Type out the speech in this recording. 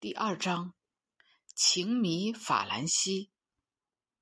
第二章情迷法兰西。